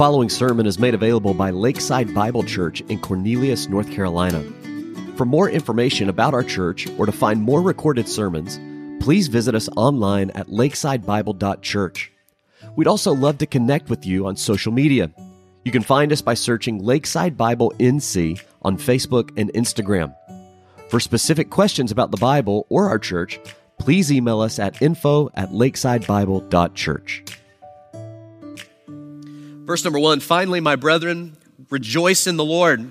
following sermon is made available by Lakeside Bible Church in Cornelius, North Carolina. For more information about our church or to find more recorded sermons, please visit us online at lakesidebible.church. We'd also love to connect with you on social media. You can find us by searching Lakeside Bible NC on Facebook and Instagram. For specific questions about the Bible or our church, please email us at info at lakesidebible.church. Verse number one Finally, my brethren, rejoice in the Lord.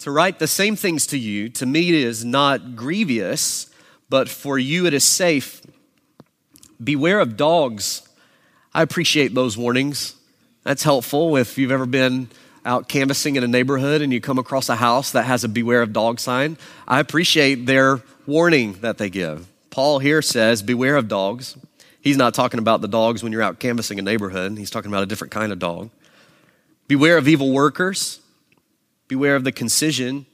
To write the same things to you, to me it is not grievous, but for you it is safe. Beware of dogs. I appreciate those warnings. That's helpful if you've ever been out canvassing in a neighborhood and you come across a house that has a beware of dog sign. I appreciate their warning that they give. Paul here says, Beware of dogs. He's not talking about the dogs when you're out canvassing a neighborhood, he's talking about a different kind of dog. Beware of evil workers, beware of the concision,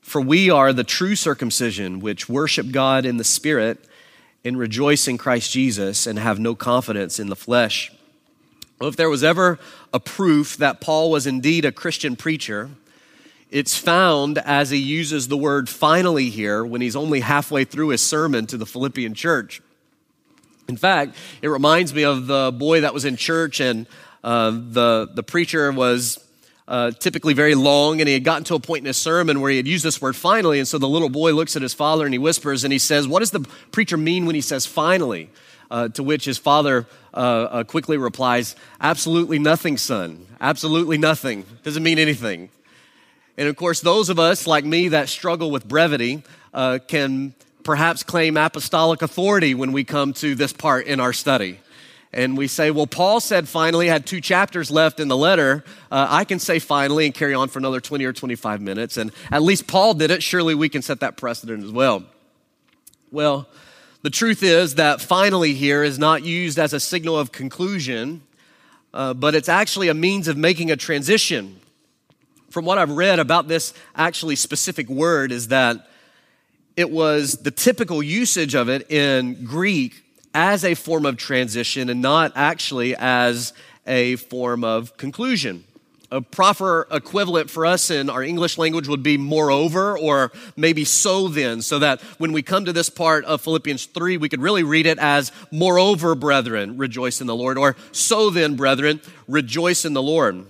for we are the true circumcision, which worship God in the Spirit and rejoice in Christ Jesus and have no confidence in the flesh. Well, if there was ever a proof that Paul was indeed a Christian preacher, it's found as he uses the word finally here when he's only halfway through his sermon to the Philippian church. In fact, it reminds me of the boy that was in church and uh, the, the preacher was uh, typically very long, and he had gotten to a point in his sermon where he had used this word finally. And so the little boy looks at his father and he whispers and he says, What does the preacher mean when he says finally? Uh, to which his father uh, uh, quickly replies, Absolutely nothing, son. Absolutely nothing. Doesn't mean anything. And of course, those of us like me that struggle with brevity uh, can perhaps claim apostolic authority when we come to this part in our study. And we say, well, Paul said finally, had two chapters left in the letter. Uh, I can say finally and carry on for another 20 or 25 minutes. And at least Paul did it. Surely we can set that precedent as well. Well, the truth is that finally here is not used as a signal of conclusion, uh, but it's actually a means of making a transition. From what I've read about this actually specific word, is that it was the typical usage of it in Greek as a form of transition and not actually as a form of conclusion. A proper equivalent for us in our English language would be moreover or maybe so then, so that when we come to this part of Philippians 3, we could really read it as moreover, brethren, rejoice in the Lord, or so then, brethren, rejoice in the Lord.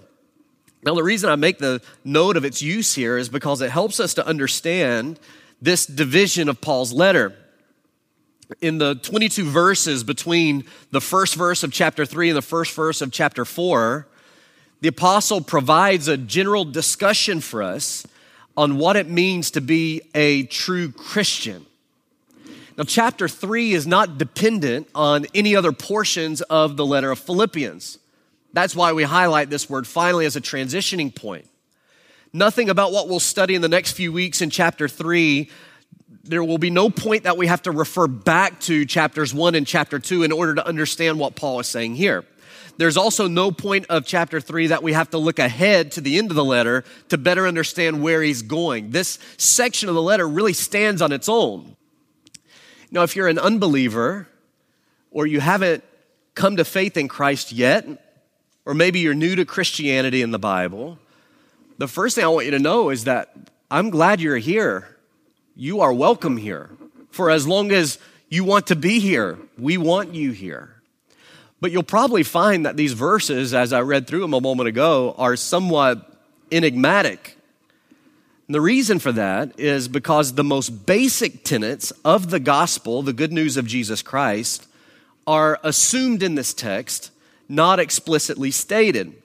Now, the reason I make the note of its use here is because it helps us to understand this division of Paul's letter. In the 22 verses between the first verse of chapter 3 and the first verse of chapter 4, the apostle provides a general discussion for us on what it means to be a true Christian. Now, chapter 3 is not dependent on any other portions of the letter of Philippians. That's why we highlight this word finally as a transitioning point. Nothing about what we'll study in the next few weeks in chapter 3. There will be no point that we have to refer back to chapters 1 and chapter 2 in order to understand what Paul is saying here. There's also no point of chapter 3 that we have to look ahead to the end of the letter to better understand where he's going. This section of the letter really stands on its own. Now, if you're an unbeliever or you haven't come to faith in Christ yet, or maybe you're new to Christianity in the Bible, the first thing I want you to know is that I'm glad you're here. You are welcome here. For as long as you want to be here, we want you here. But you'll probably find that these verses, as I read through them a moment ago, are somewhat enigmatic. And the reason for that is because the most basic tenets of the gospel, the good news of Jesus Christ, are assumed in this text, not explicitly stated.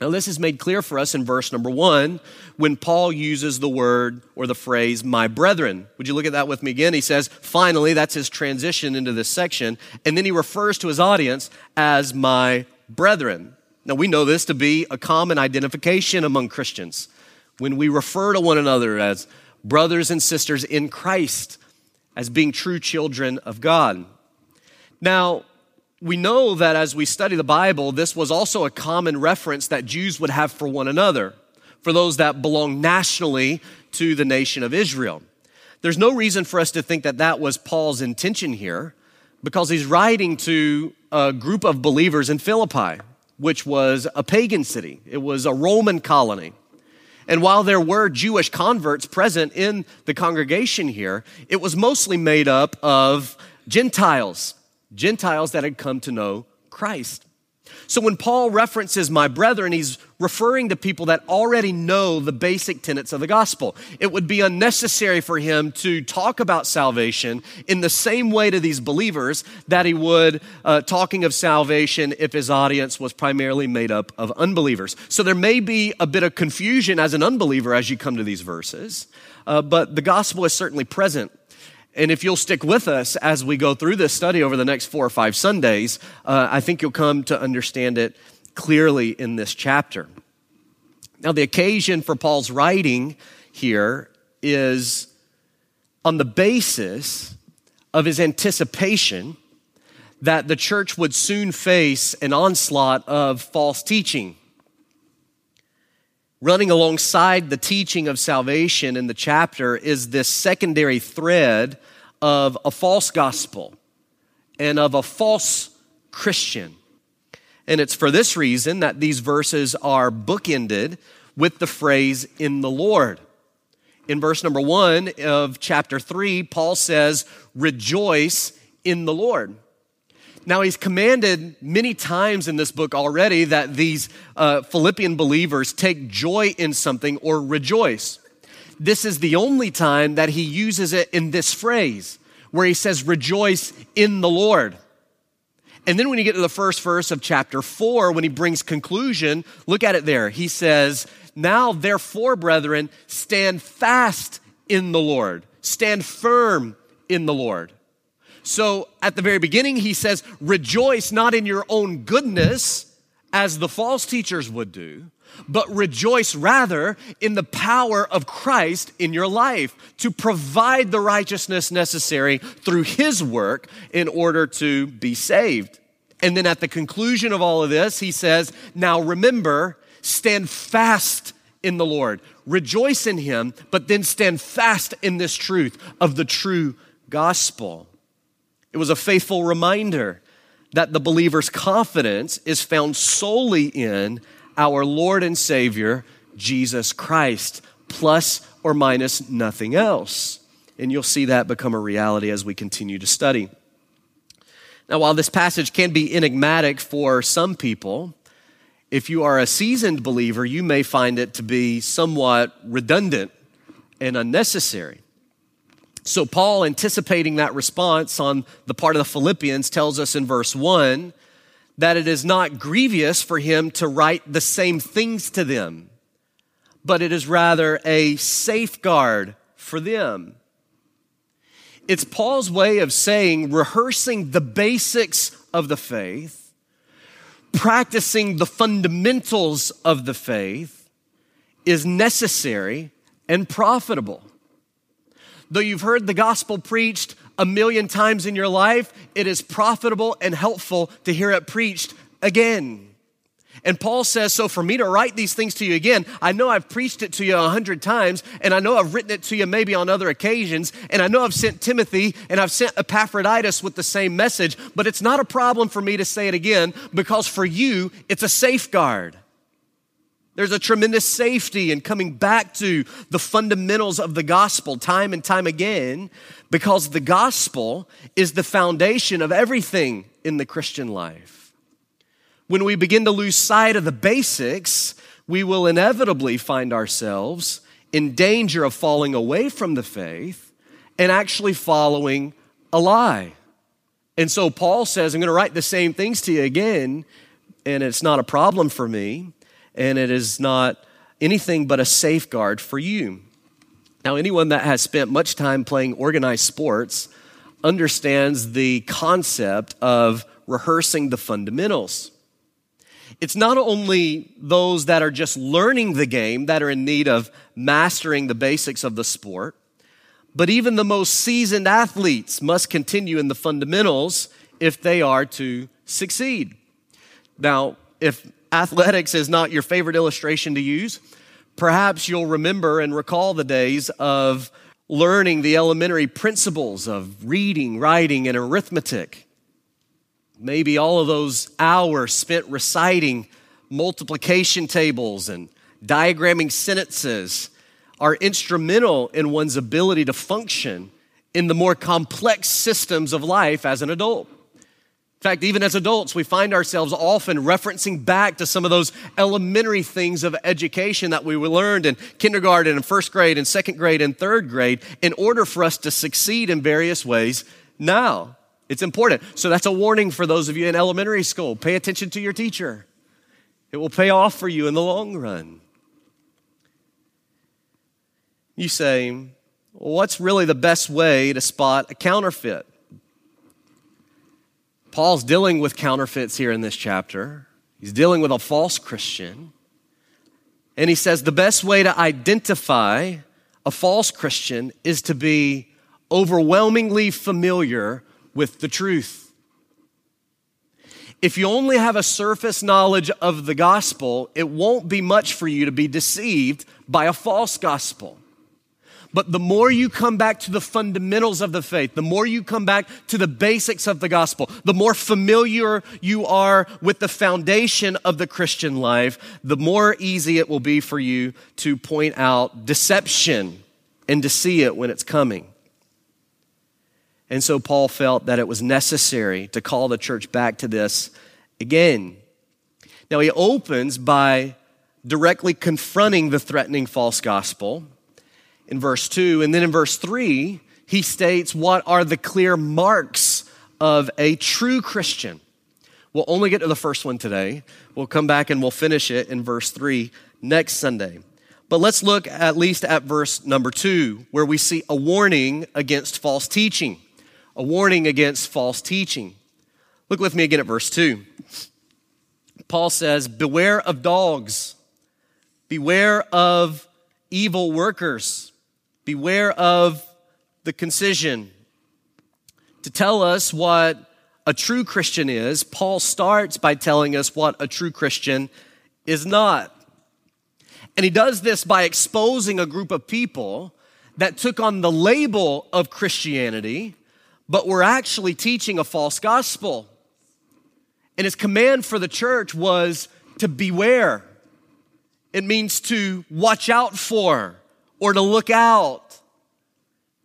Now, this is made clear for us in verse number one when Paul uses the word or the phrase, my brethren. Would you look at that with me again? He says, finally, that's his transition into this section. And then he refers to his audience as my brethren. Now, we know this to be a common identification among Christians when we refer to one another as brothers and sisters in Christ, as being true children of God. Now, we know that as we study the Bible, this was also a common reference that Jews would have for one another, for those that belong nationally to the nation of Israel. There's no reason for us to think that that was Paul's intention here, because he's writing to a group of believers in Philippi. which was a pagan city, it was a Roman colony. And while there were Jewish converts present in the congregation here, it was mostly made up of Gentiles, Gentiles that had come to know Christ. So when Paul references my brethren, he's referring to people that already know the basic tenets of the gospel. It would be unnecessary for him to talk about salvation in the same way to these believers that he would uh, talking of salvation if his audience was primarily made up of unbelievers. So there may be a bit of confusion as an unbeliever as you come to these verses, uh, but the gospel is certainly present and if you'll stick with us as we go through this study over the next four or five Sundays, uh, I think you'll come to understand it clearly in this chapter. Now, the occasion for Paul's writing here is on the basis of his anticipation that the church would soon face an onslaught of false teaching. Running alongside the teaching of salvation in the chapter is this secondary thread of a false gospel and of a false Christian. And it's for this reason that these verses are bookended with the phrase in the Lord. In verse number one of chapter three, Paul says, Rejoice in the Lord. Now, he's commanded many times in this book already that these uh, Philippian believers take joy in something or rejoice. This is the only time that he uses it in this phrase where he says, Rejoice in the Lord. And then when you get to the first verse of chapter four, when he brings conclusion, look at it there. He says, Now therefore, brethren, stand fast in the Lord, stand firm in the Lord. So at the very beginning, he says, Rejoice not in your own goodness, as the false teachers would do, but rejoice rather in the power of Christ in your life to provide the righteousness necessary through his work in order to be saved. And then at the conclusion of all of this, he says, Now remember, stand fast in the Lord, rejoice in him, but then stand fast in this truth of the true gospel. It was a faithful reminder that the believer's confidence is found solely in our Lord and Savior, Jesus Christ, plus or minus nothing else. And you'll see that become a reality as we continue to study. Now, while this passage can be enigmatic for some people, if you are a seasoned believer, you may find it to be somewhat redundant and unnecessary. So, Paul, anticipating that response on the part of the Philippians, tells us in verse 1 that it is not grievous for him to write the same things to them, but it is rather a safeguard for them. It's Paul's way of saying, rehearsing the basics of the faith, practicing the fundamentals of the faith is necessary and profitable. Though you've heard the gospel preached a million times in your life, it is profitable and helpful to hear it preached again. And Paul says, So for me to write these things to you again, I know I've preached it to you a hundred times, and I know I've written it to you maybe on other occasions, and I know I've sent Timothy and I've sent Epaphroditus with the same message, but it's not a problem for me to say it again because for you, it's a safeguard. There's a tremendous safety in coming back to the fundamentals of the gospel time and time again because the gospel is the foundation of everything in the Christian life. When we begin to lose sight of the basics, we will inevitably find ourselves in danger of falling away from the faith and actually following a lie. And so Paul says, I'm going to write the same things to you again, and it's not a problem for me and it is not anything but a safeguard for you. Now, anyone that has spent much time playing organized sports understands the concept of rehearsing the fundamentals. It's not only those that are just learning the game that are in need of mastering the basics of the sport, but even the most seasoned athletes must continue in the fundamentals if they are to succeed. Now, if athletics is not your favorite illustration to use, perhaps you'll remember and recall the days of learning the elementary principles of reading, writing, and arithmetic. Maybe all of those hours spent reciting multiplication tables and diagramming sentences are instrumental in one's ability to function in the more complex systems of life as an adult. In fact, even as adults, we find ourselves often referencing back to some of those elementary things of education that we learned in kindergarten and first grade and second grade and third grade in order for us to succeed in various ways now. It's important. So that's a warning for those of you in elementary school. Pay attention to your teacher. It will pay off for you in the long run. You say, well, what's really the best way to spot a counterfeit? Paul's dealing with counterfeits here in this chapter. He's dealing with a false Christian. And he says the best way to identify a false Christian is to be overwhelmingly familiar with the truth. If you only have a surface knowledge of the gospel, it won't be much for you to be deceived by a false gospel. But the more you come back to the fundamentals of the faith, the more you come back to the basics of the gospel, the more familiar you are with the foundation of the Christian life, the more easy it will be for you to point out deception and to see it when it's coming. And so Paul felt that it was necessary to call the church back to this again. Now he opens by directly confronting the threatening false gospel in verse 2. And then in verse 3, he states what are the clear marks of a true Christian. We'll only get to the first one today. We'll come back and we'll finish it in verse 3 next Sunday. But let's look at least at verse number 2, where we see a warning against false teaching. A warning against false teaching. Look with me again at verse 2. Paul says, Beware of dogs, beware of evil workers Beware of the concision. To tell us what a true Christian is, Paul starts by telling us what a true Christian is not. And he does this by exposing a group of people that took on the label of Christianity, but were actually teaching a false gospel. And his command for the church was to beware. It means to watch out for or to look out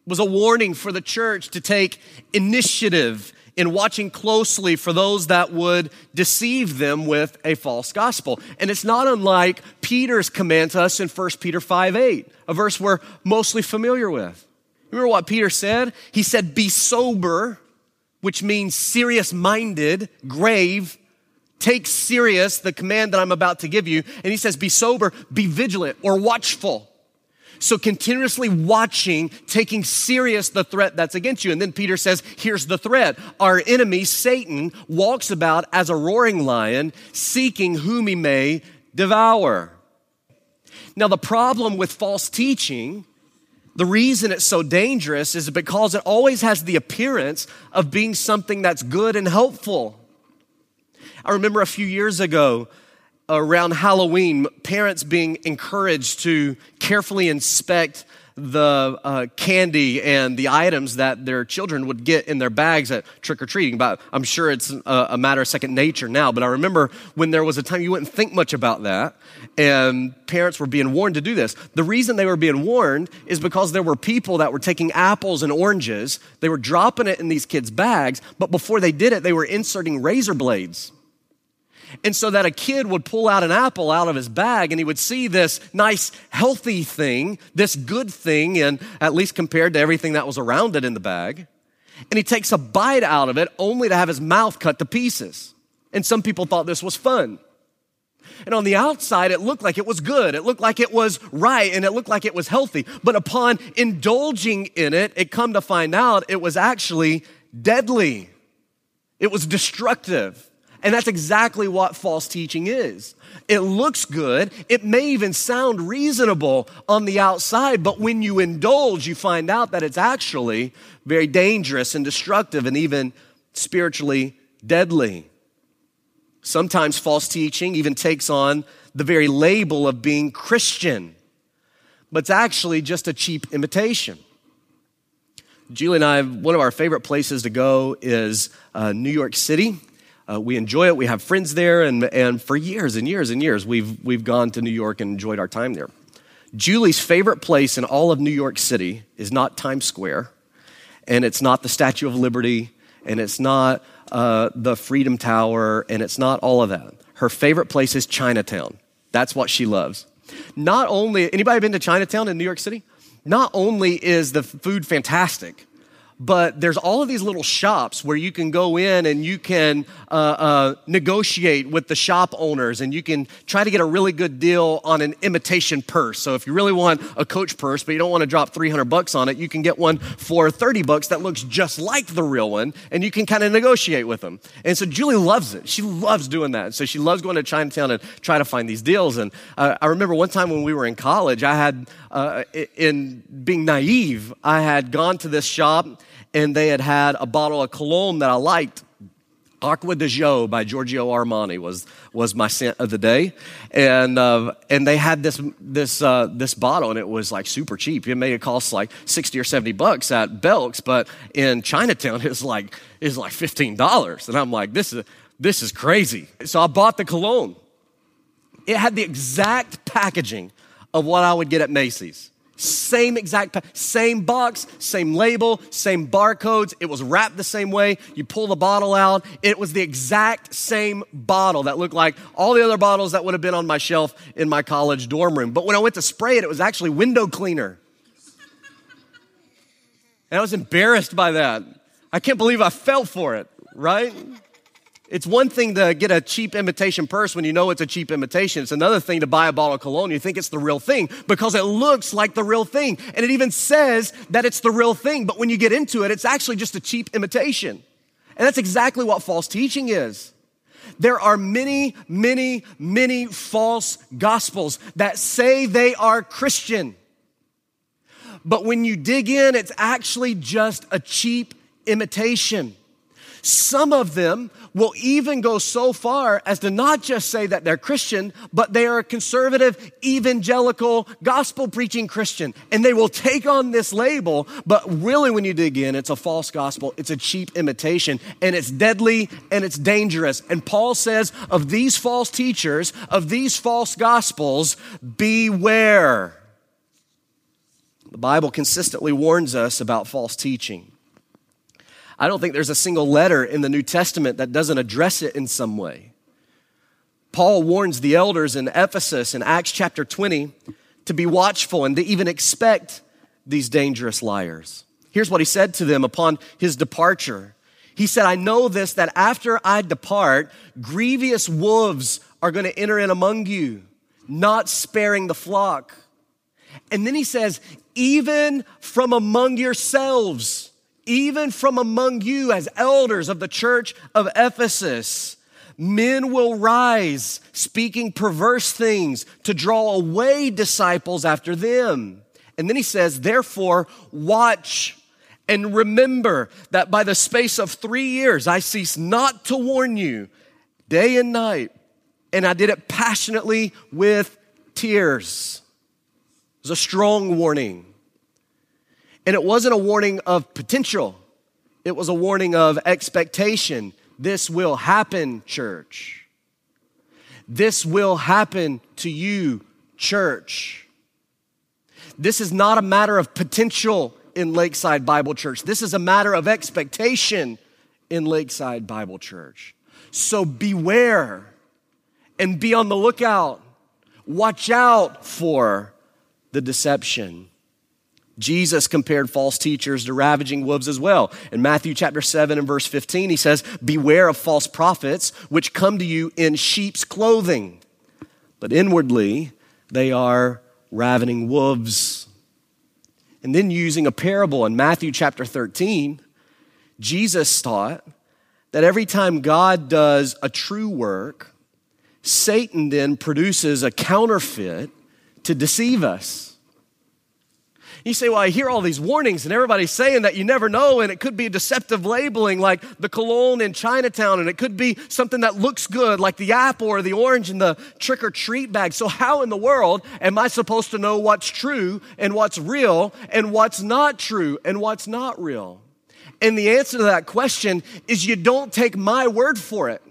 was a warning for the church to take initiative in watching closely for those that would deceive them with a false gospel. And it's not unlike Peter's command to us in 1 Peter 5 8, a verse we're mostly familiar with. Remember what Peter said? He said, Be sober, which means serious minded, grave. Take serious the command that I'm about to give you. And he says, Be sober, be vigilant or watchful. So continuously watching, taking serious the threat that's against you. And then Peter says, here's the threat. Our enemy, Satan, walks about as a roaring lion, seeking whom he may devour. Now, the problem with false teaching, the reason it's so dangerous is because it always has the appearance of being something that's good and helpful. I remember a few years ago, around Halloween, parents being encouraged to carefully inspect the uh, candy and the items that their children would get in their bags at trick or treating. But I'm sure it's a, a, matter of second nature now. But I remember when there was a time you wouldn't think much about that, and parents were being warned to do this. The reason they were being warned is because there were people that were taking apples and oranges, they were dropping it in these kids' bags, but before they did it, they were inserting razor blades and so that a kid would pull out an apple out of his bag and he would see this nice, healthy thing, this good thing, and at least compared to everything that was around it in the bag. And he takes a bite out of it only to have his mouth cut to pieces. And some people thought this was fun. And on the outside, it looked like it was good. It looked like it was right and it looked like it was healthy. But upon indulging in it, it come to find out it was actually deadly. It was destructive. And that's exactly what false teaching is. It looks good. It may even sound reasonable on the outside, but when you indulge, you find out that it's actually very dangerous and destructive and even spiritually deadly. Sometimes false teaching even takes on the very label of being Christian, but it's actually just a cheap imitation. Julie and I, one of our favorite places to go is uh, New York City. Uh, we enjoy it. We have friends there, and, and for years and years and years, we've, we've gone to New York and enjoyed our time there. Julie's favorite place in all of New York City is not Times Square, and it's not the Statue of Liberty, and it's not uh, the Freedom Tower, and it's not all of that. Her favorite place is Chinatown. That's what she loves. Not only, anybody been to Chinatown in New York City? Not only is the food fantastic, but there's all of these little shops where you can go in and you can uh, uh, negotiate with the shop owners and you can try to get a really good deal on an imitation purse. So if you really want a coach purse, but you don't want to drop 300 bucks on it, you can get one for 30 bucks that looks just like the real one and you can kind of negotiate with them. And so Julie loves it. She loves doing that. So she loves going to Chinatown and try to find these deals. And uh, I remember one time when we were in college, I had, uh, in being naive, I had gone to this shop and they had had a bottle of cologne that I liked. Acqua di Gio by Giorgio Armani was, was my scent of the day. And, uh, and they had this, this, uh, this bottle and it was like super cheap. It made it cost like 60 or 70 bucks at Belk's, but in Chinatown it's like, it's like $15. And I'm like, this is, this is crazy. So I bought the cologne. It had the exact packaging of what I would get at Macy's. Same exact, same box, same label, same barcodes. It was wrapped the same way. You pull the bottle out. It was the exact same bottle that looked like all the other bottles that would have been on my shelf in my college dorm room. But when I went to spray it, it was actually window cleaner. And I was embarrassed by that. I can't believe I fell for it, right? It's one thing to get a cheap imitation purse when you know it's a cheap imitation. It's another thing to buy a bottle of cologne. You think it's the real thing because it looks like the real thing. And it even says that it's the real thing. But when you get into it, it's actually just a cheap imitation. And that's exactly what false teaching is. There are many, many, many false gospels that say they are Christian. But when you dig in, it's actually just a cheap imitation. Some of them will even go so far as to not just say that they're Christian, but they are a conservative, evangelical, gospel preaching Christian. And they will take on this label, but really, when you dig in, it's a false gospel. It's a cheap imitation, and it's deadly and it's dangerous. And Paul says of these false teachers, of these false gospels, beware. The Bible consistently warns us about false teaching. I don't think there's a single letter in the New Testament that doesn't address it in some way. Paul warns the elders in Ephesus in Acts chapter 20 to be watchful and to even expect these dangerous liars. Here's what he said to them upon his departure. He said, I know this, that after I depart, grievous wolves are going to enter in among you, not sparing the flock. And then he says, even from among yourselves even from among you as elders of the church of Ephesus, men will rise speaking perverse things to draw away disciples after them. And then he says, therefore, watch and remember that by the space of three years I cease not to warn you day and night. And I did it passionately with tears. It was a strong warning. And it wasn't a warning of potential, it was a warning of expectation. This will happen, church. This will happen to you, church. This is not a matter of potential in Lakeside Bible Church. This is a matter of expectation in Lakeside Bible Church. So beware and be on the lookout. Watch out for the deception. Jesus compared false teachers to ravaging wolves as well. In Matthew chapter 7 and verse 15, he says, Beware of false prophets which come to you in sheep's clothing, but inwardly they are ravening wolves. And then using a parable in Matthew chapter 13, Jesus taught that every time God does a true work, Satan then produces a counterfeit to deceive us. You say, well, I hear all these warnings and everybody's saying that you never know, and it could be deceptive labeling like the cologne in Chinatown, and it could be something that looks good like the apple or the orange in the trick or treat bag. So, how in the world am I supposed to know what's true and what's real and what's not true and what's not real? And the answer to that question is you don't take my word for it.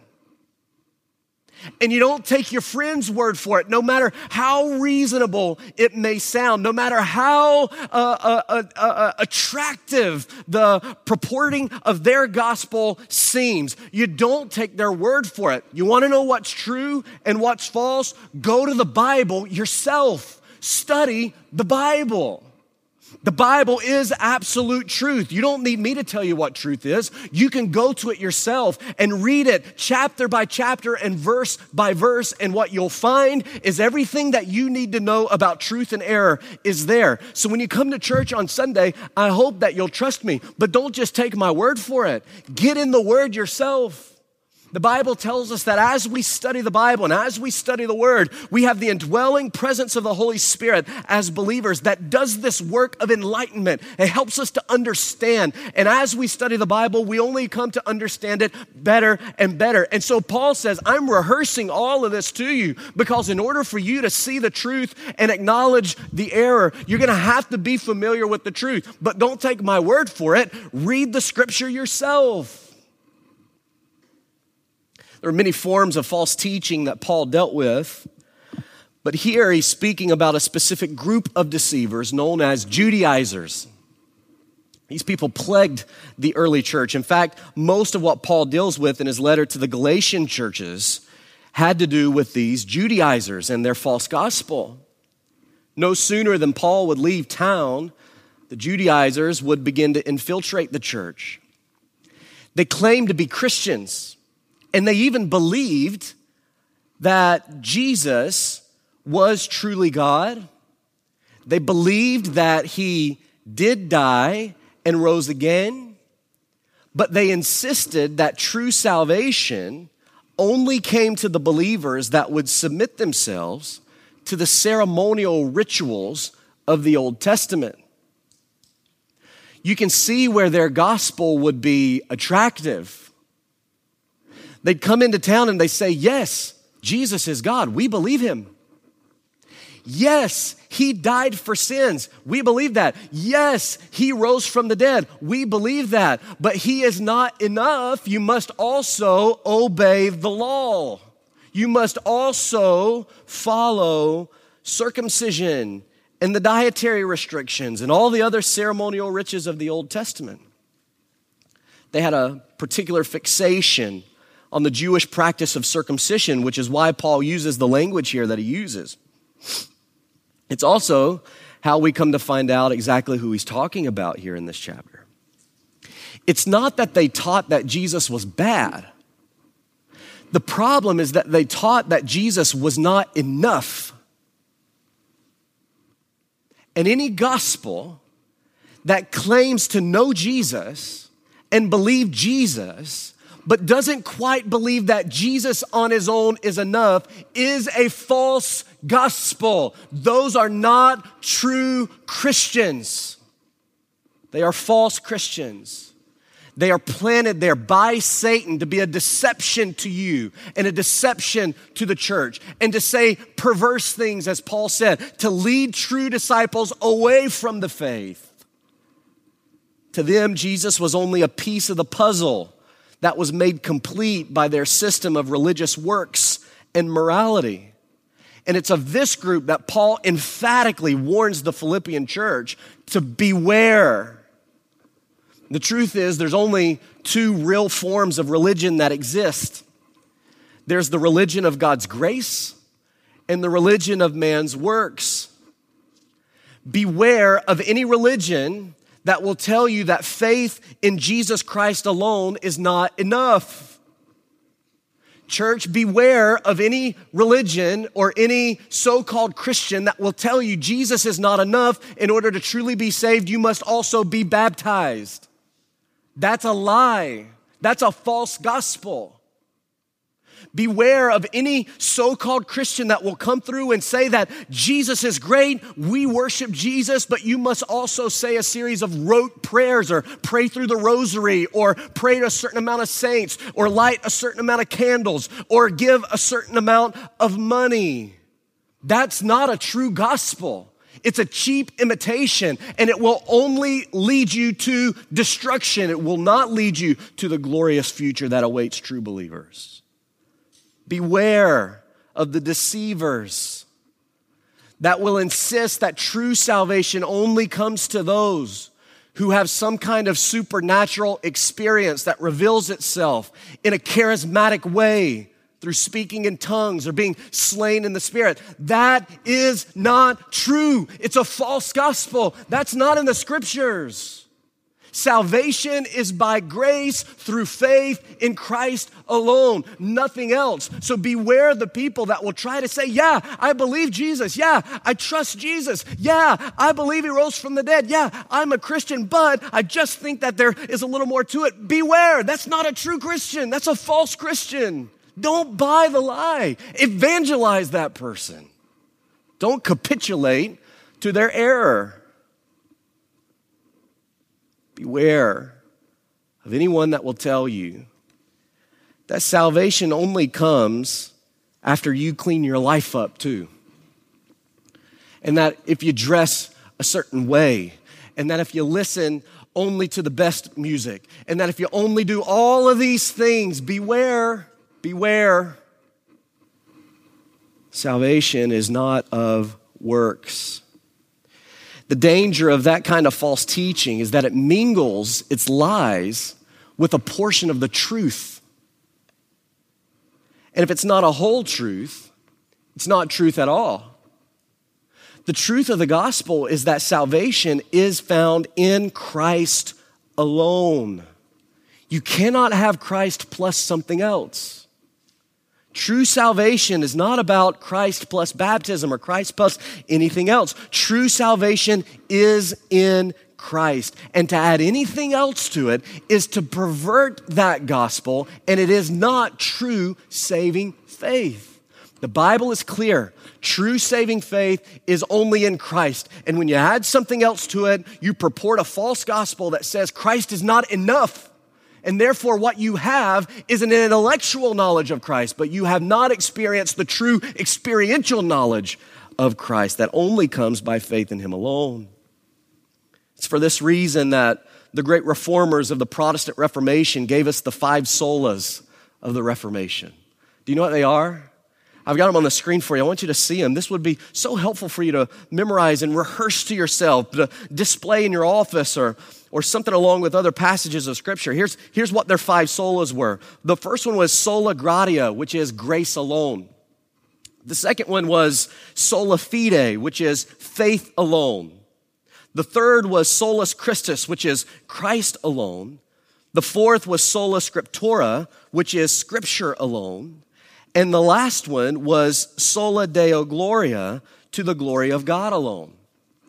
And you don't take your friend's word for it, no matter how reasonable it may sound, no matter how uh, uh, uh, uh, uh attractive the purporting of their gospel seems. You don't take their word for it. You want to know what's true and what's false? Go to the Bible yourself. Study the Bible. The Bible is absolute truth. You don't need me to tell you what truth is. You can go to it yourself and read it chapter by chapter and verse by verse. And what you'll find is everything that you need to know about truth and error is there. So when you come to church on Sunday, I hope that you'll trust me, but don't just take my word for it. Get in the word yourself. The Bible tells us that as we study the Bible and as we study the Word, we have the indwelling presence of the Holy Spirit as believers that does this work of enlightenment. It helps us to understand. And as we study the Bible, we only come to understand it better and better. And so Paul says, I'm rehearsing all of this to you because in order for you to see the truth and acknowledge the error, you're going to have to be familiar with the truth. But don't take my word for it, read the scripture yourself. There are many forms of false teaching that Paul dealt with, but here he's speaking about a specific group of deceivers known as Judaizers. These people plagued the early church. In fact, most of what Paul deals with in his letter to the Galatian churches had to do with these Judaizers and their false gospel. No sooner than Paul would leave town, the Judaizers would begin to infiltrate the church. They claimed to be Christians, and they even believed that Jesus was truly God. They believed that he did die and rose again, but they insisted that true salvation only came to the believers that would submit themselves to the ceremonial rituals of the Old Testament. You can see where their gospel would be attractive They'd come into town and they say, Yes, Jesus is God. We believe him. Yes, he died for sins. We believe that. Yes, he rose from the dead. We believe that. But he is not enough. You must also obey the law. You must also follow circumcision and the dietary restrictions and all the other ceremonial riches of the Old Testament. They had a particular fixation on the Jewish practice of circumcision, which is why Paul uses the language here that he uses. It's also how we come to find out exactly who he's talking about here in this chapter. It's not that they taught that Jesus was bad. The problem is that they taught that Jesus was not enough. And any gospel that claims to know Jesus and believe Jesus but doesn't quite believe that Jesus on his own is enough is a false gospel. Those are not true Christians. They are false Christians. They are planted there by Satan to be a deception to you and a deception to the church and to say perverse things, as Paul said, to lead true disciples away from the faith. To them, Jesus was only a piece of the puzzle that was made complete by their system of religious works and morality. And it's of this group that Paul emphatically warns the Philippian church to beware. The truth is, there's only two real forms of religion that exist there's the religion of God's grace and the religion of man's works. Beware of any religion that will tell you that faith in Jesus Christ alone is not enough. Church, beware of any religion or any so called Christian that will tell you Jesus is not enough. In order to truly be saved, you must also be baptized. That's a lie. That's a false gospel. Beware of any so called Christian that will come through and say that Jesus is great, we worship Jesus, but you must also say a series of rote prayers or pray through the rosary or pray to a certain amount of saints or light a certain amount of candles or give a certain amount of money. That's not a true gospel. It's a cheap imitation and it will only lead you to destruction. It will not lead you to the glorious future that awaits true believers. Beware of the deceivers that will insist that true salvation only comes to those who have some kind of supernatural experience that reveals itself in a charismatic way through speaking in tongues or being slain in the spirit. That is not true. It's a false gospel. That's not in the scriptures. Salvation is by grace through faith in Christ alone, nothing else. So beware the people that will try to say, Yeah, I believe Jesus. Yeah, I trust Jesus. Yeah, I believe he rose from the dead. Yeah, I'm a Christian, but I just think that there is a little more to it. Beware, that's not a true Christian, that's a false Christian. Don't buy the lie, evangelize that person. Don't capitulate to their error. Beware of anyone that will tell you that salvation only comes after you clean your life up, too. And that if you dress a certain way, and that if you listen only to the best music, and that if you only do all of these things, beware, beware. Salvation is not of works. The danger of that kind of false teaching is that it mingles its lies with a portion of the truth. And if it's not a whole truth, it's not truth at all. The truth of the gospel is that salvation is found in Christ alone. You cannot have Christ plus something else. True salvation is not about Christ plus baptism or Christ plus anything else. True salvation is in Christ. And to add anything else to it is to pervert that gospel, and it is not true saving faith. The Bible is clear. True saving faith is only in Christ. And when you add something else to it, you purport a false gospel that says Christ is not enough. And therefore, what you have is an intellectual knowledge of Christ, but you have not experienced the true experiential knowledge of Christ that only comes by faith in Him alone. It's for this reason that the great reformers of the Protestant Reformation gave us the five solas of the Reformation. Do you know what they are? I've got them on the screen for you. I want you to see them. This would be so helpful for you to memorize and rehearse to yourself, to display in your office or, or something along with other passages of Scripture. Here's, here's what their five solas were. The first one was sola gratia, which is grace alone. The second one was sola fide, which is faith alone. The third was solus Christus, which is Christ alone. The fourth was sola scriptura, which is Scripture alone. And the last one was sola deo gloria, to the glory of God alone.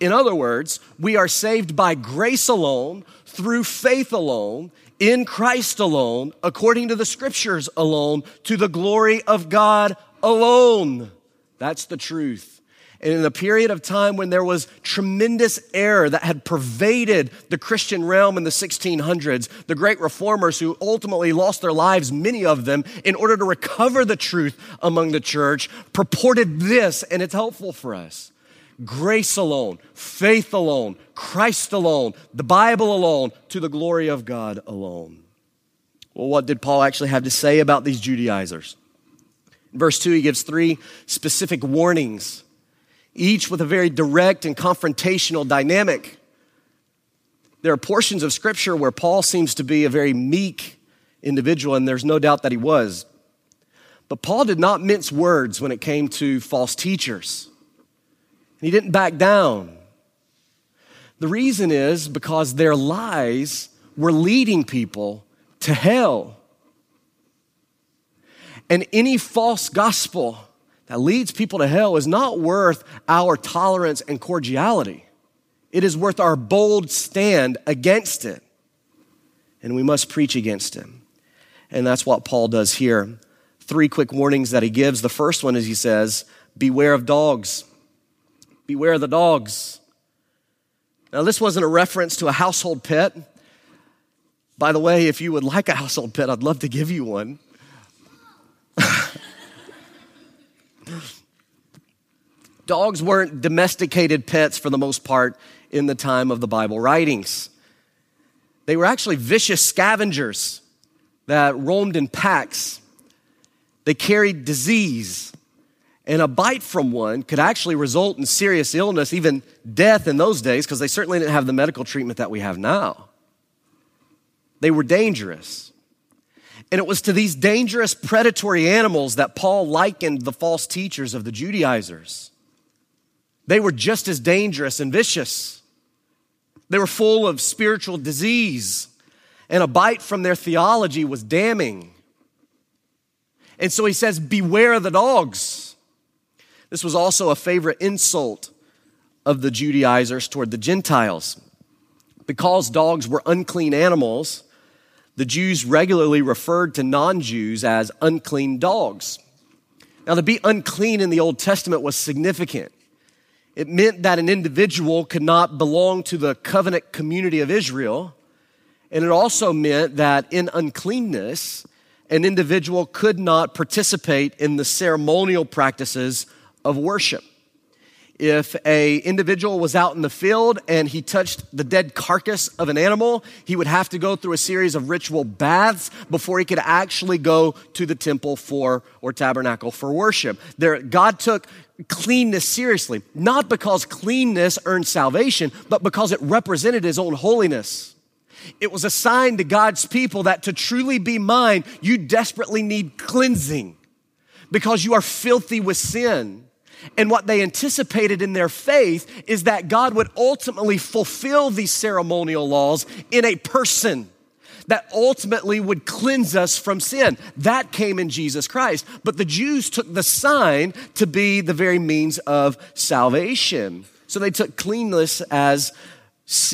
In other words, we are saved by grace alone, through faith alone, in Christ alone, according to the scriptures alone, to the glory of God alone. That's the truth. And in a period of time when there was tremendous error that had pervaded the Christian realm in the 1600s, the great reformers who ultimately lost their lives, many of them, in order to recover the truth among the church, purported this, and it's helpful for us grace alone, faith alone, Christ alone, the Bible alone, to the glory of God alone. Well, what did Paul actually have to say about these Judaizers? In verse 2, he gives three specific warnings each with a very direct and confrontational dynamic. There are portions of Scripture where Paul seems to be a very meek individual, and there's no doubt that he was. But Paul did not mince words when it came to false teachers. He didn't back down. The reason is because their lies were leading people to hell. And any false gospel that leads people to hell is not worth our tolerance and cordiality. It is worth our bold stand against it. And we must preach against it. And that's what Paul does here. Three quick warnings that he gives. The first one is he says, Beware of dogs. Beware the dogs. Now, this wasn't a reference to a household pet. By the way, if you would like a household pet, I'd love to give you one. Dogs weren't domesticated pets for the most part in the time of the Bible writings. They were actually vicious scavengers that roamed in packs. They carried disease. And a bite from one could actually result in serious illness, even death in those days, because they certainly didn't have the medical treatment that we have now. They were dangerous. And it was to these dangerous predatory animals that Paul likened the false teachers of the Judaizers. They were just as dangerous and vicious. They were full of spiritual disease, and a bite from their theology was damning. And so he says, Beware the dogs. This was also a favorite insult of the Judaizers toward the Gentiles. Because dogs were unclean animals, the Jews regularly referred to non Jews as unclean dogs. Now, to be unclean in the Old Testament was significant. It meant that an individual could not belong to the covenant community of Israel. And it also meant that in uncleanness, an individual could not participate in the ceremonial practices of worship. If a individual was out in the field and he touched the dead carcass of an animal he would have to go through a series of ritual baths before he could actually go to the temple for or tabernacle for worship. There god took cleanness seriously not because cleanness earned salvation but because it represented his own holiness. It was a sign to god's people that to truly be mine you desperately need cleansing because you are filthy with sin and what they anticipated in their faith is that God would ultimately fulfill these ceremonial laws in a person that ultimately would cleanse us from sin. That came in Jesus Christ. But the Jews took the sign to be the very means of salvation. So they took cleanness as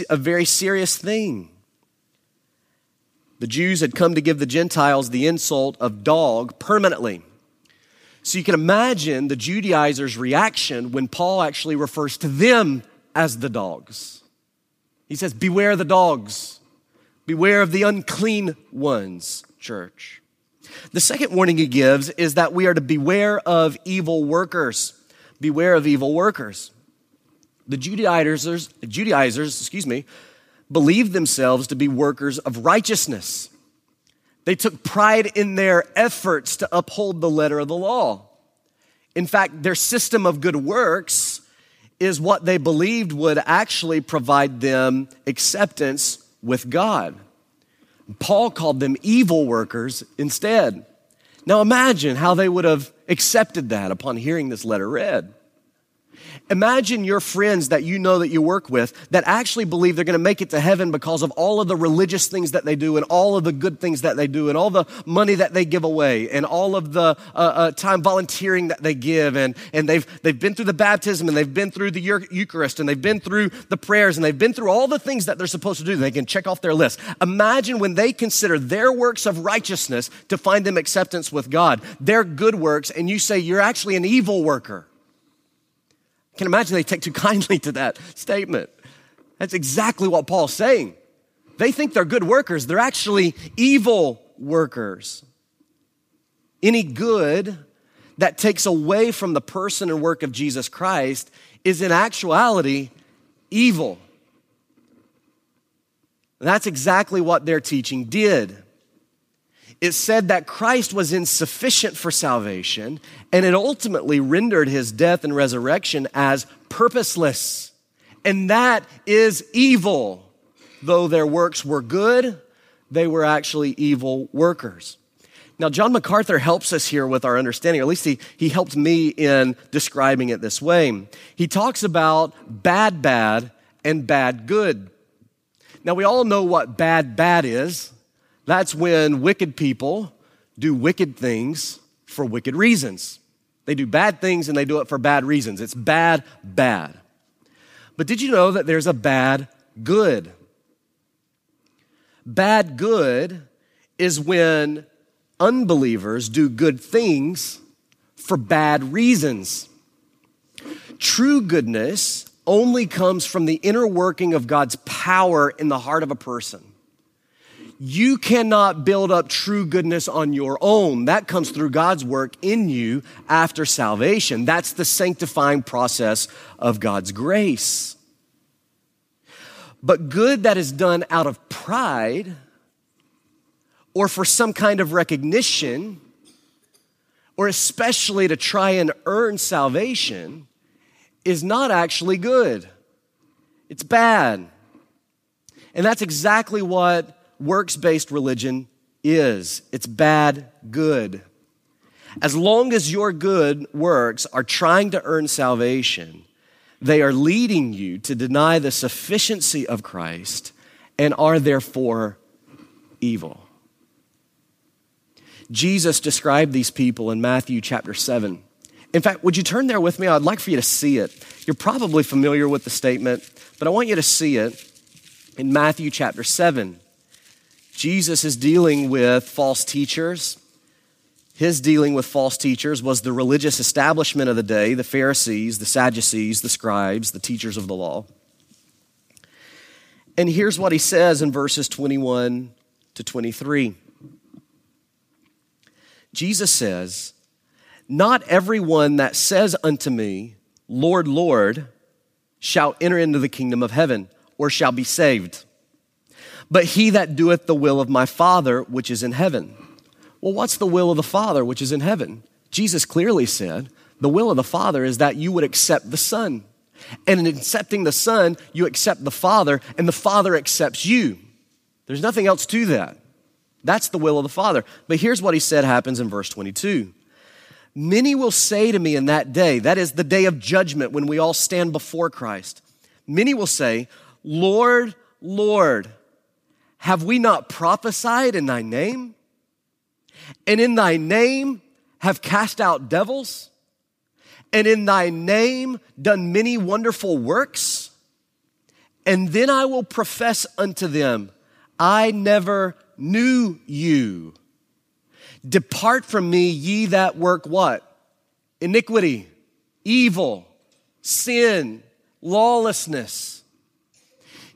a very serious thing. The Jews had come to give the Gentiles the insult of dog permanently. So you can imagine the Judaizers' reaction when Paul actually refers to them as the dogs. He says, Beware the dogs, beware of the unclean ones, church. The second warning he gives is that we are to beware of evil workers. Beware of evil workers. The Judaizers, Judaizers, excuse me, believed themselves to be workers of righteousness. They took pride in their efforts to uphold the letter of the law. In fact, their system of good works is what they believed would actually provide them acceptance with God. Paul called them evil workers instead. Now imagine how they would have accepted that upon hearing this letter read. Imagine your friends that you know that you work with that actually believe they're going to make it to heaven because of all of the religious things that they do and all of the good things that they do and all the money that they give away and all of the uh, uh, time volunteering that they give and, and they've, they've been through the baptism and they've been through the Eucharist and they've been through the prayers and they've been through all the things that they're supposed to do. They can check off their list. Imagine when they consider their works of righteousness to find them acceptance with God, their good works, and you say you're actually an evil worker can imagine they take too kindly to that statement. That's exactly what Paul's saying. They think they're good workers, they're actually evil workers. Any good that takes away from the person and work of Jesus Christ is in actuality evil. That's exactly what their teaching did it said that Christ was insufficient for salvation, and it ultimately rendered his death and resurrection as purposeless. And that is evil. Though their works were good, they were actually evil workers. Now, John MacArthur helps us here with our understanding, or at least he, he helped me in describing it this way. He talks about bad, bad, and bad, good. Now, we all know what bad, bad is. That's when wicked people do wicked things for wicked reasons. They do bad things and they do it for bad reasons. It's bad, bad. But did you know that there's a bad good? Bad good is when unbelievers do good things for bad reasons. True goodness only comes from the inner working of God's power in the heart of a person. You cannot build up true goodness on your own. That comes through God's work in you after salvation. That's the sanctifying process of God's grace. But good that is done out of pride or for some kind of recognition or especially to try and earn salvation, is not actually good. It's bad. And that's exactly what works based religion is it's bad good. As long as your good works are trying to earn salvation, they are leading you to deny the sufficiency of Christ and are therefore evil. Jesus described these people in Matthew chapter 7. In fact, would you turn there with me? I'd like for you to see it. You're probably familiar with the statement, but I want you to see it in Matthew chapter 7. Jesus is dealing with false teachers. His dealing with false teachers was the religious establishment of the day the Pharisees, the Sadducees, the scribes, the teachers of the law. And here's what he says in verses 21 to 23. Jesus says, Not everyone that says unto me, Lord, Lord, shall enter into the kingdom of heaven, or shall be saved, but he that doeth the will of my Father which is in heaven. Well, what's the will of the Father which is in heaven? Jesus clearly said, The will of the Father is that you would accept the Son. And in accepting the Son, you accept the Father, and the Father accepts you. There's nothing else to that. That's the will of the Father. But here's what he said happens in verse 22. Many will say to me in that day, that is the day of judgment when we all stand before Christ. Many will say, Lord, Lord, have we not prophesied in thy name? And in thy name have cast out devils? And in thy name done many wonderful works? And then I will profess unto them, I never knew you. Depart from me, ye that work what? Iniquity, evil, sin, lawlessness.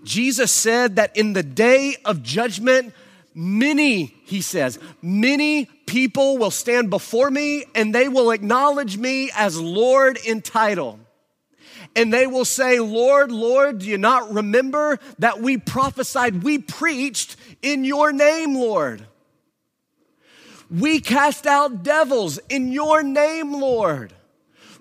Jesus said that in the day of judgment, many, he says, many people will stand before me and they will acknowledge me as Lord in title. And they will say, Lord, Lord, do you not remember that we prophesied, we preached in your name, Lord? We cast out devils in your name, Lord.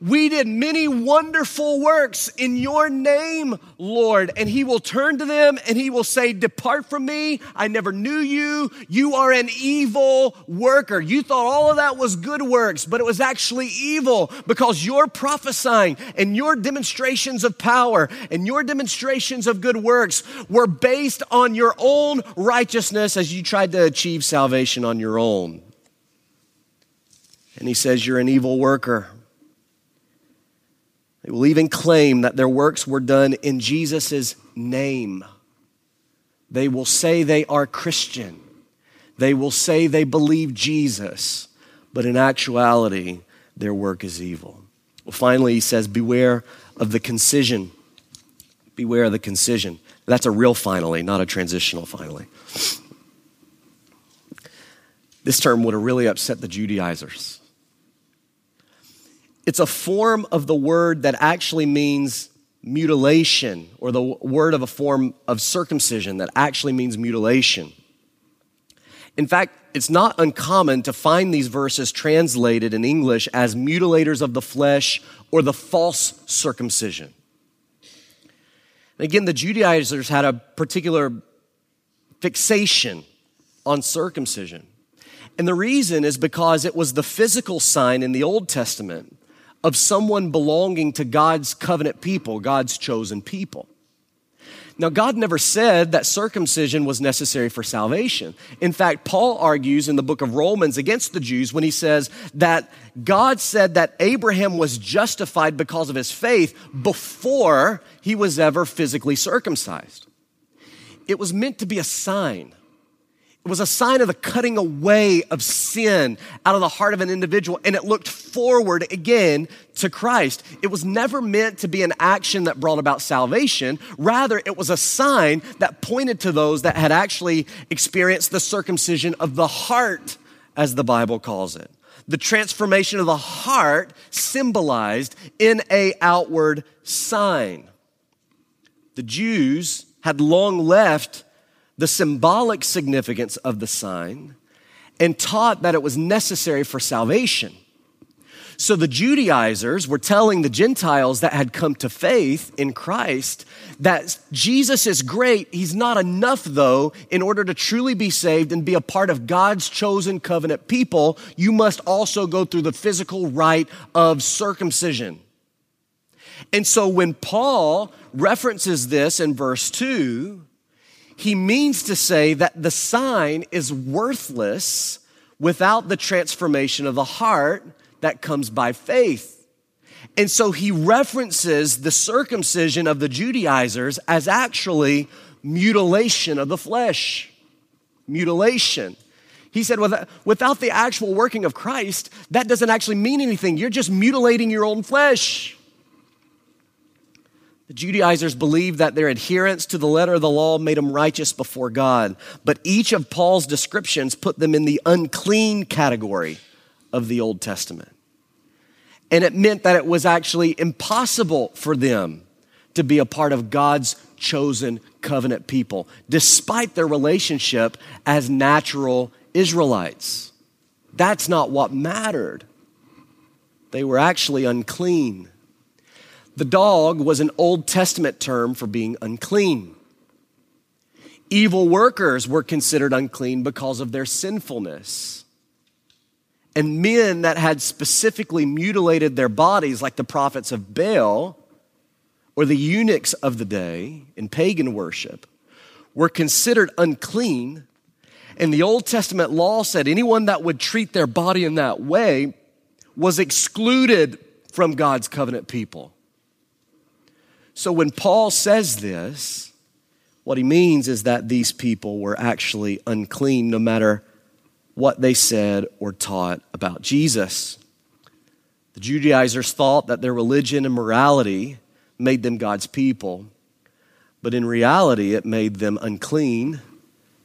We did many wonderful works in your name, Lord. And he will turn to them and he will say, Depart from me. I never knew you. You are an evil worker. You thought all of that was good works, but it was actually evil because your prophesying and your demonstrations of power and your demonstrations of good works were based on your own righteousness as you tried to achieve salvation on your own. And he says, You're an evil worker. They will even claim that their works were done in Jesus' name. They will say they are Christian. They will say they believe Jesus, but in actuality, their work is evil. Well, finally, he says, Beware of the concision. Beware of the concision. That's a real finally, not a transitional finally. This term would have really upset the Judaizers. It's a form of the word that actually means mutilation, or the word of a form of circumcision that actually means mutilation. In fact, it's not uncommon to find these verses translated in English as mutilators of the flesh or the false circumcision. Again, the Judaizers had a particular fixation on circumcision. And the reason is because it was the physical sign in the Old Testament of someone belonging to God's covenant people, God's chosen people. Now, God never said that circumcision was necessary for salvation. In fact, Paul argues in the book of Romans against the Jews when he says that God said that Abraham was justified because of his faith before he was ever physically circumcised. It was meant to be a sign was a sign of the cutting away of sin out of the heart of an individual, and it looked forward again to Christ. It was never meant to be an action that brought about salvation. Rather, it was a sign that pointed to those that had actually experienced the circumcision of the heart, as the Bible calls it. The transformation of the heart symbolized in a outward sign. The Jews had long left the symbolic significance of the sign and taught that it was necessary for salvation. So the Judaizers were telling the Gentiles that had come to faith in Christ that Jesus is great. He's not enough, though, in order to truly be saved and be a part of God's chosen covenant people. You must also go through the physical rite of circumcision. And so when Paul references this in verse 2, he means to say that the sign is worthless without the transformation of the heart that comes by faith. And so he references the circumcision of the Judaizers as actually mutilation of the flesh. Mutilation. He said, without the actual working of Christ, that doesn't actually mean anything. You're just mutilating your own flesh. The Judaizers believed that their adherence to the letter of the law made them righteous before God, but each of Paul's descriptions put them in the unclean category of the Old Testament. And it meant that it was actually impossible for them to be a part of God's chosen covenant people, despite their relationship as natural Israelites. That's not what mattered. They were actually unclean. The dog was an Old Testament term for being unclean. Evil workers were considered unclean because of their sinfulness. And men that had specifically mutilated their bodies, like the prophets of Baal or the eunuchs of the day in pagan worship, were considered unclean. And the Old Testament law said anyone that would treat their body in that way was excluded from God's covenant people. So when Paul says this, what he means is that these people were actually unclean no matter what they said or taught about Jesus. The Judaizers thought that their religion and morality made them God's people, but in reality, it made them unclean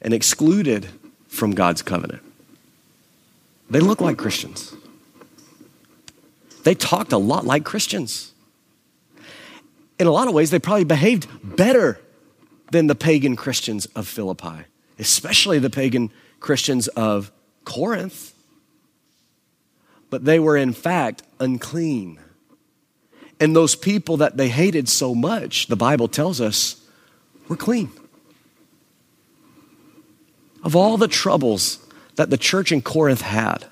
and excluded from God's covenant. They look like Christians. They talked a lot like Christians in a lot of ways, they probably behaved better than the pagan Christians of Philippi, especially the pagan Christians of Corinth. But they were, in fact, unclean. And those people that they hated so much, the Bible tells us, were clean. Of all the troubles that the church in Corinth had,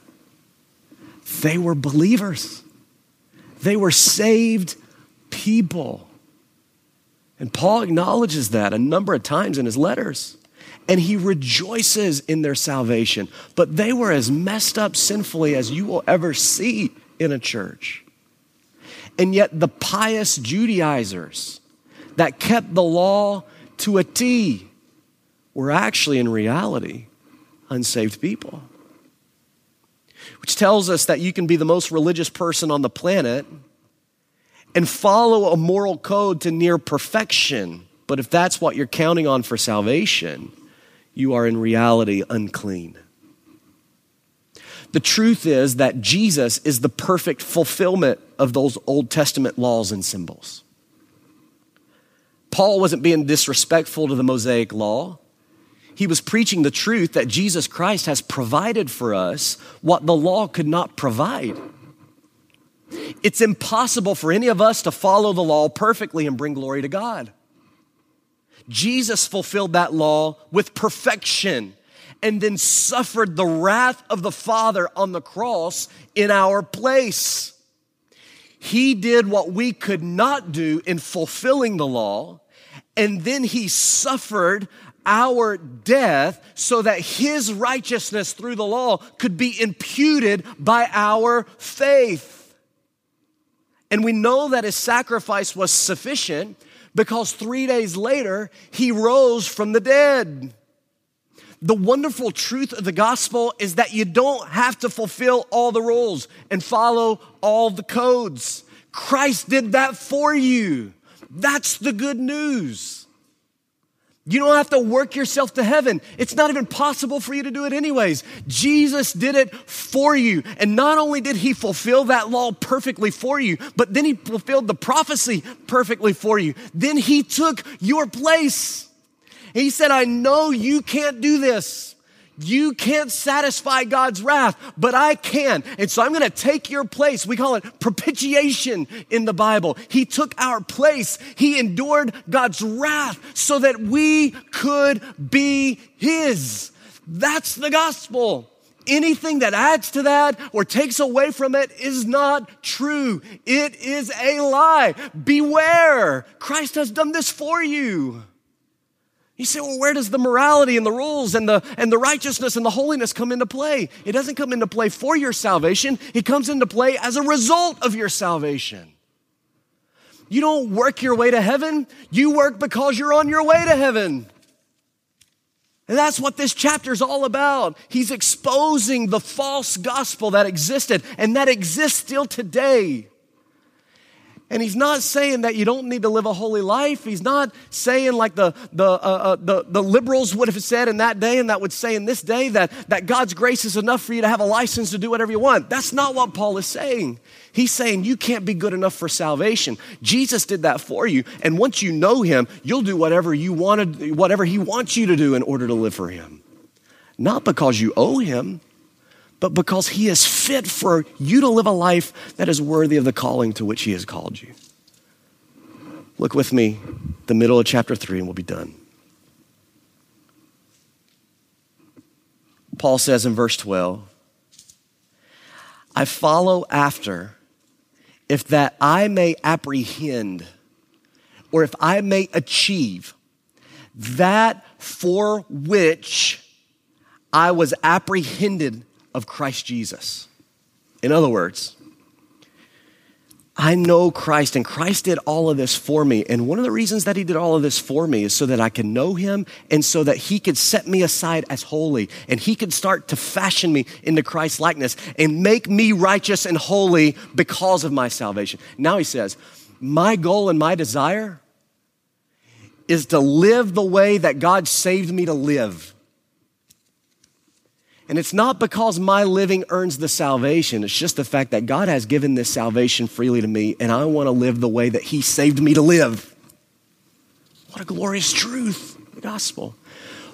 they were believers. They were saved people. And Paul acknowledges that a number of times in his letters. And he rejoices in their salvation. But they were as messed up sinfully as you will ever see in a church. And yet, the pious Judaizers that kept the law to a T were actually, in reality, unsaved people. Which tells us that you can be the most religious person on the planet and follow a moral code to near perfection. But if that's what you're counting on for salvation, you are in reality unclean. The truth is that Jesus is the perfect fulfillment of those Old Testament laws and symbols. Paul wasn't being disrespectful to the Mosaic law. He was preaching the truth that Jesus Christ has provided for us what the law could not provide. It's impossible for any of us to follow the law perfectly and bring glory to God. Jesus fulfilled that law with perfection and then suffered the wrath of the Father on the cross in our place. He did what we could not do in fulfilling the law, and then he suffered our death so that his righteousness through the law could be imputed by our faith. And we know that his sacrifice was sufficient because three days later, he rose from the dead. The wonderful truth of the gospel is that you don't have to fulfill all the rules and follow all the codes. Christ did that for you. That's the good news. You don't have to work yourself to heaven. It's not even possible for you to do it anyways. Jesus did it for you. And not only did he fulfill that law perfectly for you, but then he fulfilled the prophecy perfectly for you. Then he took your place. He said, I know you can't do this. You can't satisfy God's wrath, but I can. And so I'm going to take your place. We call it propitiation in the Bible. He took our place. He endured God's wrath so that we could be His. That's the gospel. Anything that adds to that or takes away from it is not true. It is a lie. Beware. Christ has done this for you. You say, well, where does the morality and the rules and the, and the righteousness and the holiness come into play? It doesn't come into play for your salvation, it comes into play as a result of your salvation. You don't work your way to heaven, you work because you're on your way to heaven. And that's what this chapter is all about. He's exposing the false gospel that existed and that exists still today. And he's not saying that you don't need to live a holy life. He's not saying like the, the, uh, uh, the, the liberals would have said in that day and that would say in this day that, that God's grace is enough for you to have a license to do whatever you want. That's not what Paul is saying. He's saying you can't be good enough for salvation. Jesus did that for you. And once you know him, you'll do whatever you wanted, whatever he wants you to do in order to live for him. Not because you owe him, but because He is fit for you to live a life that is worthy of the calling to which He has called you. Look with me, the middle of chapter 3, and we'll be done. Paul says in verse 12, I follow after if that I may apprehend or if I may achieve that for which I was apprehended of Christ Jesus. In other words, I know Christ, and Christ did all of this for me. And one of the reasons that He did all of this for me is so that I can know Him and so that He could set me aside as holy and He could start to fashion me into Christ's likeness and make me righteous and holy because of my salvation. Now He says, My goal and my desire is to live the way that God saved me to live. And it's not because my living earns the salvation. It's just the fact that God has given this salvation freely to me, and I want to live the way that He saved me to live. What a glorious truth, the gospel.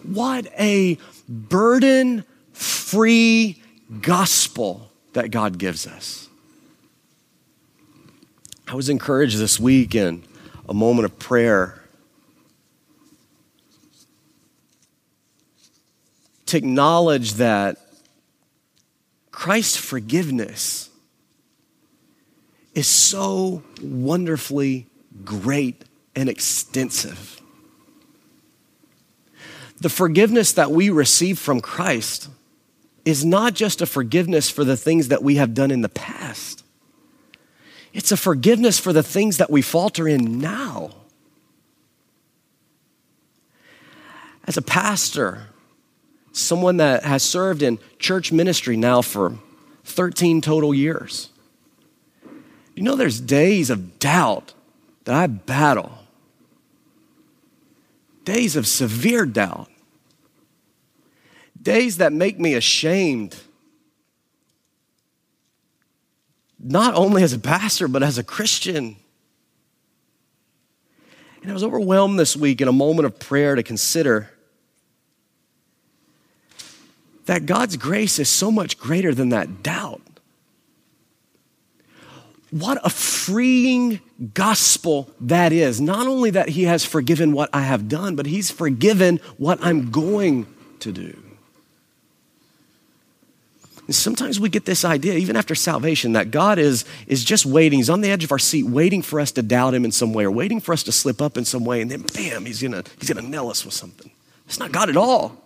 What a burden free gospel that God gives us. I was encouraged this week in a moment of prayer to acknowledge that Christ's forgiveness is so wonderfully great and extensive. The forgiveness that we receive from Christ is not just a forgiveness for the things that we have done in the past, it's a forgiveness for the things that we falter in now. As a pastor, someone that has served in church ministry now for 13 total years. You know, there's days of doubt that I battle, days of severe doubt, days that make me ashamed, not only as a pastor, but as a Christian. And I was overwhelmed this week in a moment of prayer to consider that God's grace is so much greater than that doubt. What a freeing gospel that is. Not only that He has forgiven what I have done, but He's forgiven what I'm going to do. And sometimes we get this idea, even after salvation, that God is, is just waiting. He's on the edge of our seat, waiting for us to doubt Him in some way or waiting for us to slip up in some way, and then bam, He's gonna, he's gonna nail us with something. It's not God at all.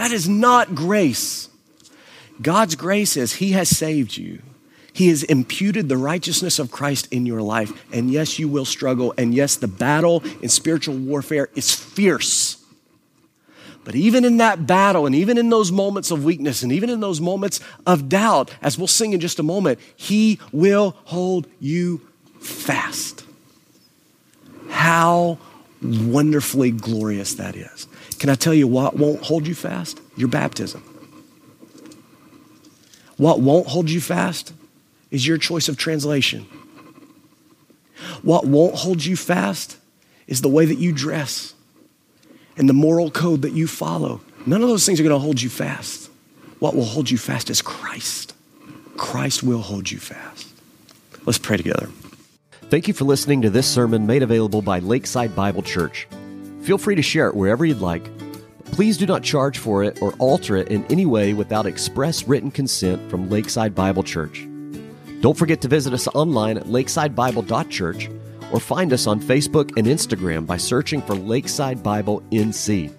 That is not grace. God's grace is He has saved you. He has imputed the righteousness of Christ in your life. And yes, you will struggle. And yes, the battle in spiritual warfare is fierce. But even in that battle, and even in those moments of weakness, and even in those moments of doubt, as we'll sing in just a moment, He will hold you fast. How wonderfully glorious that is. Can I tell you what won't hold you fast? Your baptism. What won't hold you fast is your choice of translation. What won't hold you fast is the way that you dress and the moral code that you follow. None of those things are going to hold you fast. What will hold you fast is Christ. Christ will hold you fast. Let's pray together. Thank you for listening to this sermon made available by Lakeside Bible Church. Feel free to share it wherever you'd like. Please do not charge for it or alter it in any way without express written consent from Lakeside Bible Church. Don't forget to visit us online at lakesidebible.church or find us on Facebook and Instagram by searching for Lakeside Bible NC.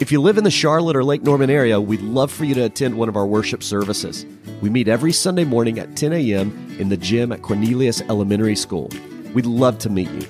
If you live in the Charlotte or Lake Norman area, we'd love for you to attend one of our worship services. We meet every Sunday morning at 10 a.m. in the gym at Cornelius Elementary School. We'd love to meet you.